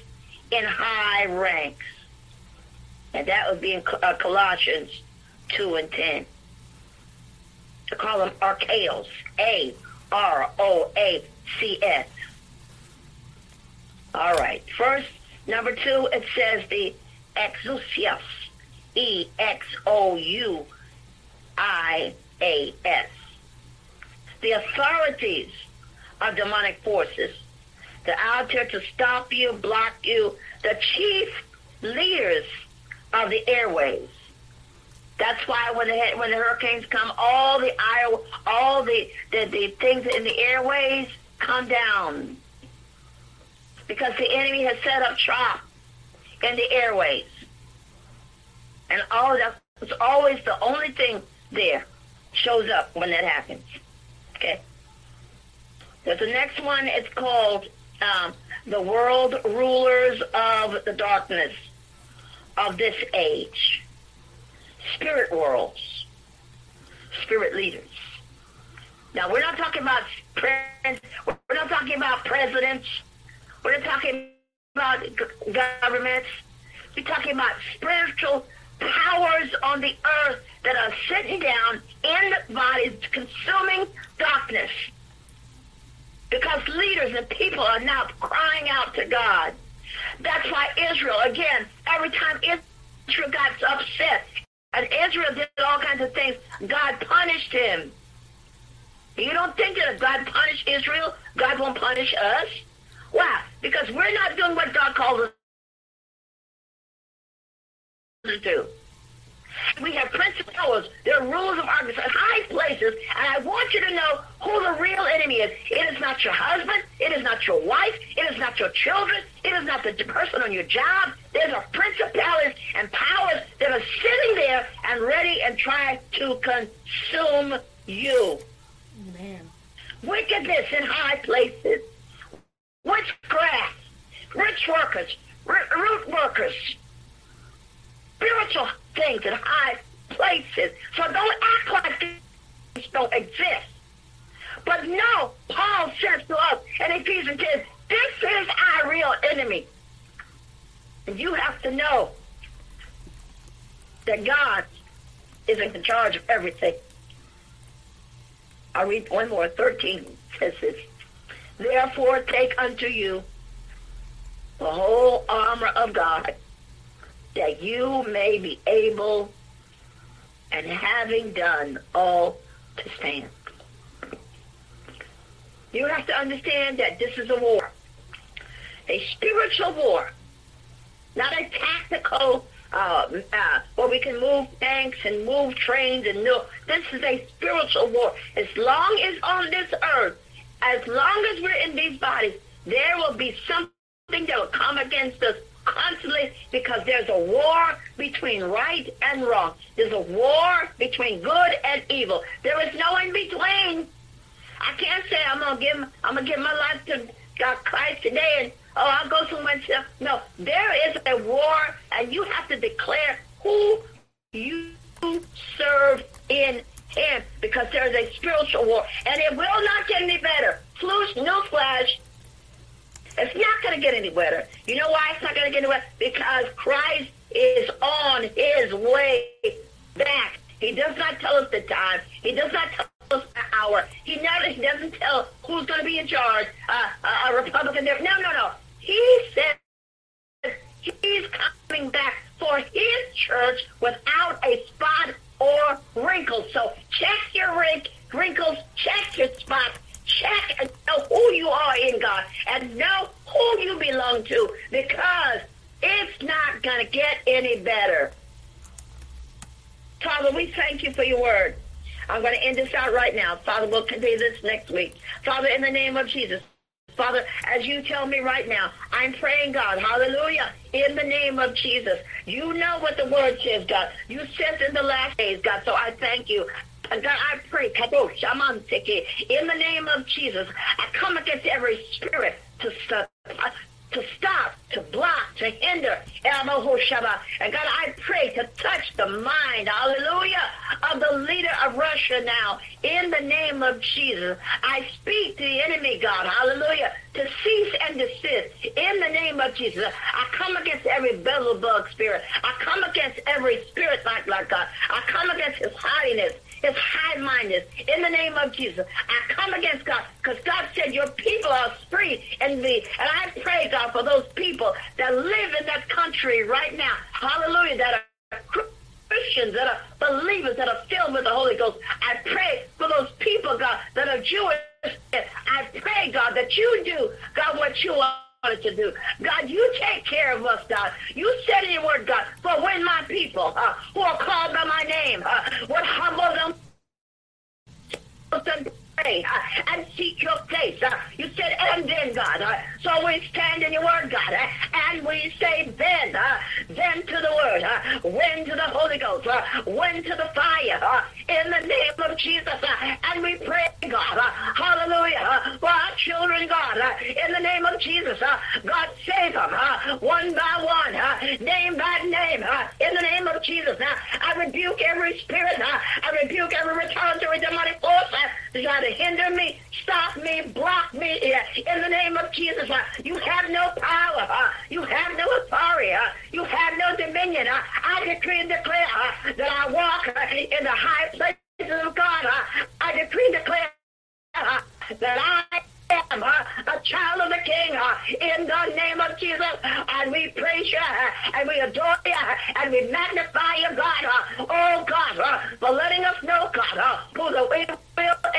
in high ranks. And that would be in uh, Colossians 2 and 10. To call them archaeos, A-R-O-A-C-S. All right. First, number two, it says the exousias, E-X-O-U-I-A-S. The authorities of demonic forces they're out there to stop you, block you. The chief leaders of the airways. That's why when the when the hurricanes come, all the all the, the the things in the airways come down because the enemy has set up trap in the airways, and all that it's always the only thing there shows up when that happens. Okay. There's the next one. It's called um, the world rulers of the darkness of this age, spirit worlds, spirit leaders. Now, we're not talking about we're not talking about presidents. We're not talking about governments. We're talking about spiritual powers on the earth that are sitting down in bodies, consuming darkness because leaders and people are now crying out to God. That's why Israel, again, every time Israel got upset and Israel did all kinds of things, God punished him. You don't think that if God punished Israel, God won't punish us? Why? Because we're not doing what God calls us to do. We have principles. There are rulers of argument, high places, and I want you to know who the real enemy is. It is not your husband. It is not your wife. It is not your children. It is not the person on your job. There's a principalities and powers that are sitting there and ready and trying to consume you. Man. Wickedness in high places. Witchcraft. Rich workers. Root workers spiritual things in high places. So don't act like these don't exist. But no, Paul says to us in Ephesians 10, this is our real enemy. And you have to know that God is in charge of everything. I'll read one more. 13 says this. Therefore take unto you the whole armor of God that you may be able and having done all to stand. You have to understand that this is a war, a spiritual war, not a tactical uh, uh, where we can move tanks and move trains and no. This is a spiritual war. As long as on this earth, as long as we're in these bodies, there will be something that will come against us constantly because there's a war between right and wrong. There's a war between good and evil. There is no in between. I can't say I'm gonna give I'm gonna give my life to God Christ today and oh I'll go to myself. No, there is a war and you have to declare who you serve in him because there is a spiritual war and it will not get any better. Flush, newsflash, it's not going to get any better. You know why it's not going to get any better? Because Christ is on his way back. He does not tell us the time. He does not tell us the hour. He never. He doesn't tell who's going to be in charge. Uh, uh, a Republican there. No, no, no. He said he's coming back for his church without a spot or wrinkle. So check your wrinkles, check your spots, check and know who you are in God and know who you belong to because it's not going to get any better. Father, we thank you for your word. I'm going to end this out right now. Father, we'll continue this next week. Father, in the name of Jesus, Father, as you tell me right now, I'm praying, God, hallelujah, in the name of Jesus. You know what the word says, God. You said in the last days, God, so I thank you. And God, I pray, in the name of Jesus, I come against every spirit to to stop, to block, to hinder. And God, I pray to touch the mind, hallelujah, of the leader of Russia now. In the name of Jesus, I speak to the enemy, God, hallelujah, to cease and desist. In the name of Jesus, I come against every Beelzebub spirit. I come against every spirit like, like God. I come against his haughtiness is high-minded. In the name of Jesus, I come against God because God said your people are free and. And I pray, God, for those people that live in that country right now. Hallelujah, that are Christians, that are believers, that are filled with the Holy Ghost. I pray for those people, God, that are Jewish. I pray, God, that you do, God, what you want to do. God, you take care of us, God. You said in your word, God, for when my people uh, who are called by my name uh, would humble them uh, and seek your face. Uh, you said, and then, God. Uh, so we stand in your word, God, uh, and we say, then, uh, then to the word, uh, when to the Holy Ghost, when to the fire, in the name of Jesus. And we pray, God, hallelujah, for our children, God, in the name of Jesus. God, save them one by one, name by name, in the name of Jesus. I rebuke every spirit, I rebuke every retaliatory demonic force uh, to to hinder me, stop me, block me in the name of Jesus. Uh, you have no power. Uh, you have no authority. Uh, you have no dominion. I decree and declare that I walk in the high places of God. I decree and declare that I am a child of the King in the name of Jesus. And we praise you and we adore you and we magnify you, God. Oh, God, for letting us know, God, who the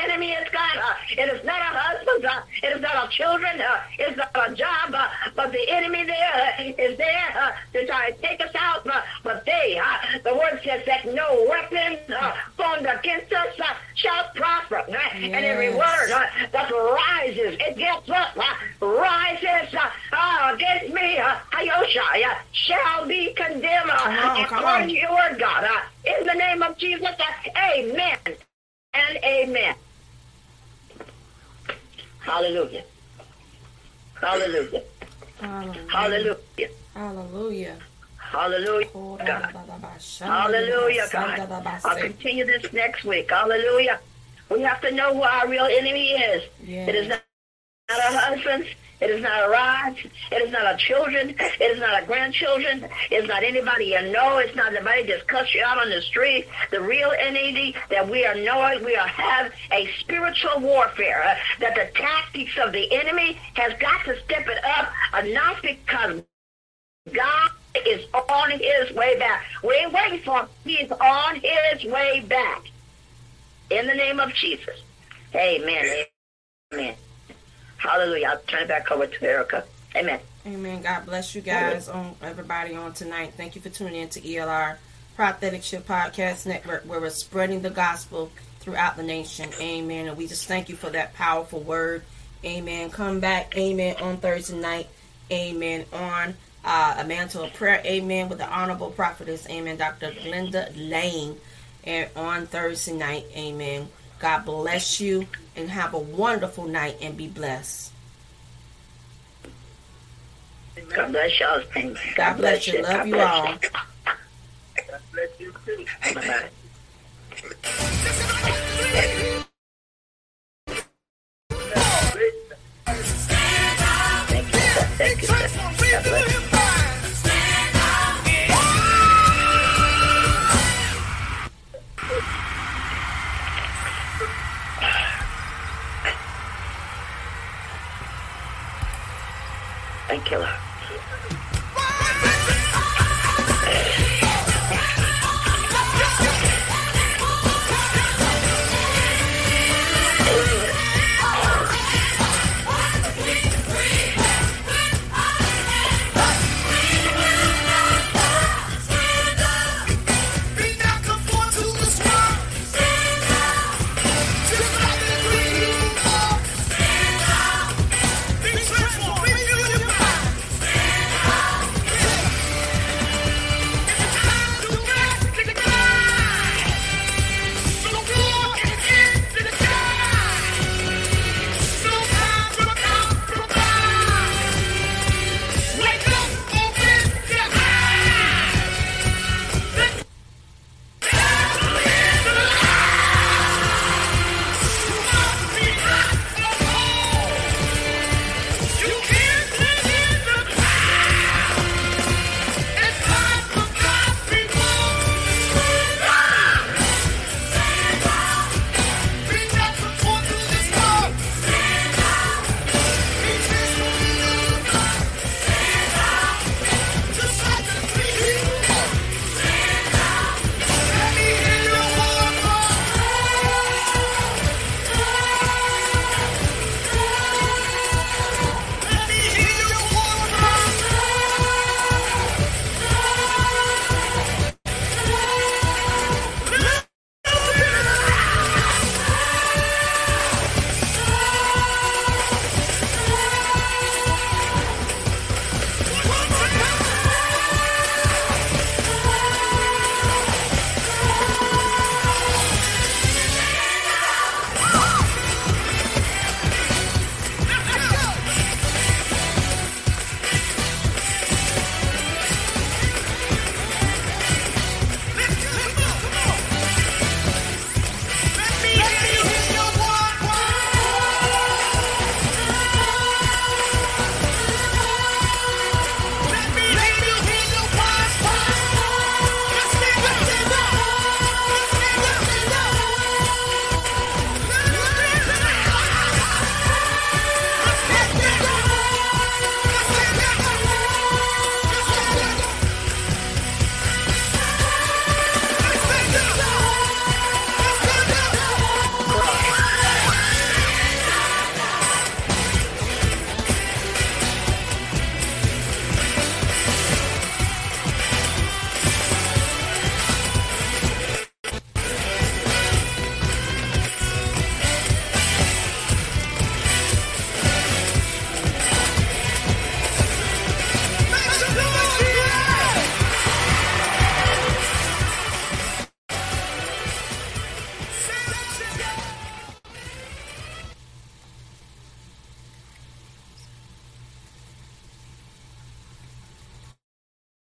enemy is God. Uh, it is not our husbands. Uh, it is not our children. Uh, it is not our job. Uh, but the enemy there uh, is there uh, to try to take us out. Uh, but they, uh, the word says that no weapon uh, formed against us uh, shall prosper. Uh, yes. And every word uh, that rises, it gets up, uh, rises uh, uh, against me, uh, Ayosha, uh, shall be condemned uh, according to your word, God. Uh, in the name of Jesus, uh, amen and amen. Hallelujah. Hallelujah. Hallelujah. Hallelujah. Hallelujah. God. Hallelujah, God. I'll continue this next week. Hallelujah. We have to know who our real enemy is. Yes. It is not our husbands. It is not our wives. It is not our children. It is not our grandchildren. It's not anybody you know. It's not anybody just cuss you out on the street. The real enemy that we are knowing, we are have a spiritual warfare. Uh, that the tactics of the enemy has got to step it up, uh, not because God is on his way back. We ain't waiting for him. He's on his way back. In the name of Jesus. Amen. Amen. Hallelujah. I'll turn it back over to Erica. Amen. Amen. God bless you guys on everybody on tonight. Thank you for tuning in to ELR Prophetic Shift Podcast Network where we're spreading the gospel throughout the nation. Amen. And we just thank you for that powerful word. Amen. Come back. Amen. On Thursday night. Amen. On uh, a mantle of prayer. Amen. With the honorable prophetess. Amen. Dr. Glenda Lane. And on Thursday night. Amen. God bless you and have a wonderful night and be blessed. God bless y'all. God, God bless you. Love God you all. You. God bless you too. Bye-bye. Thank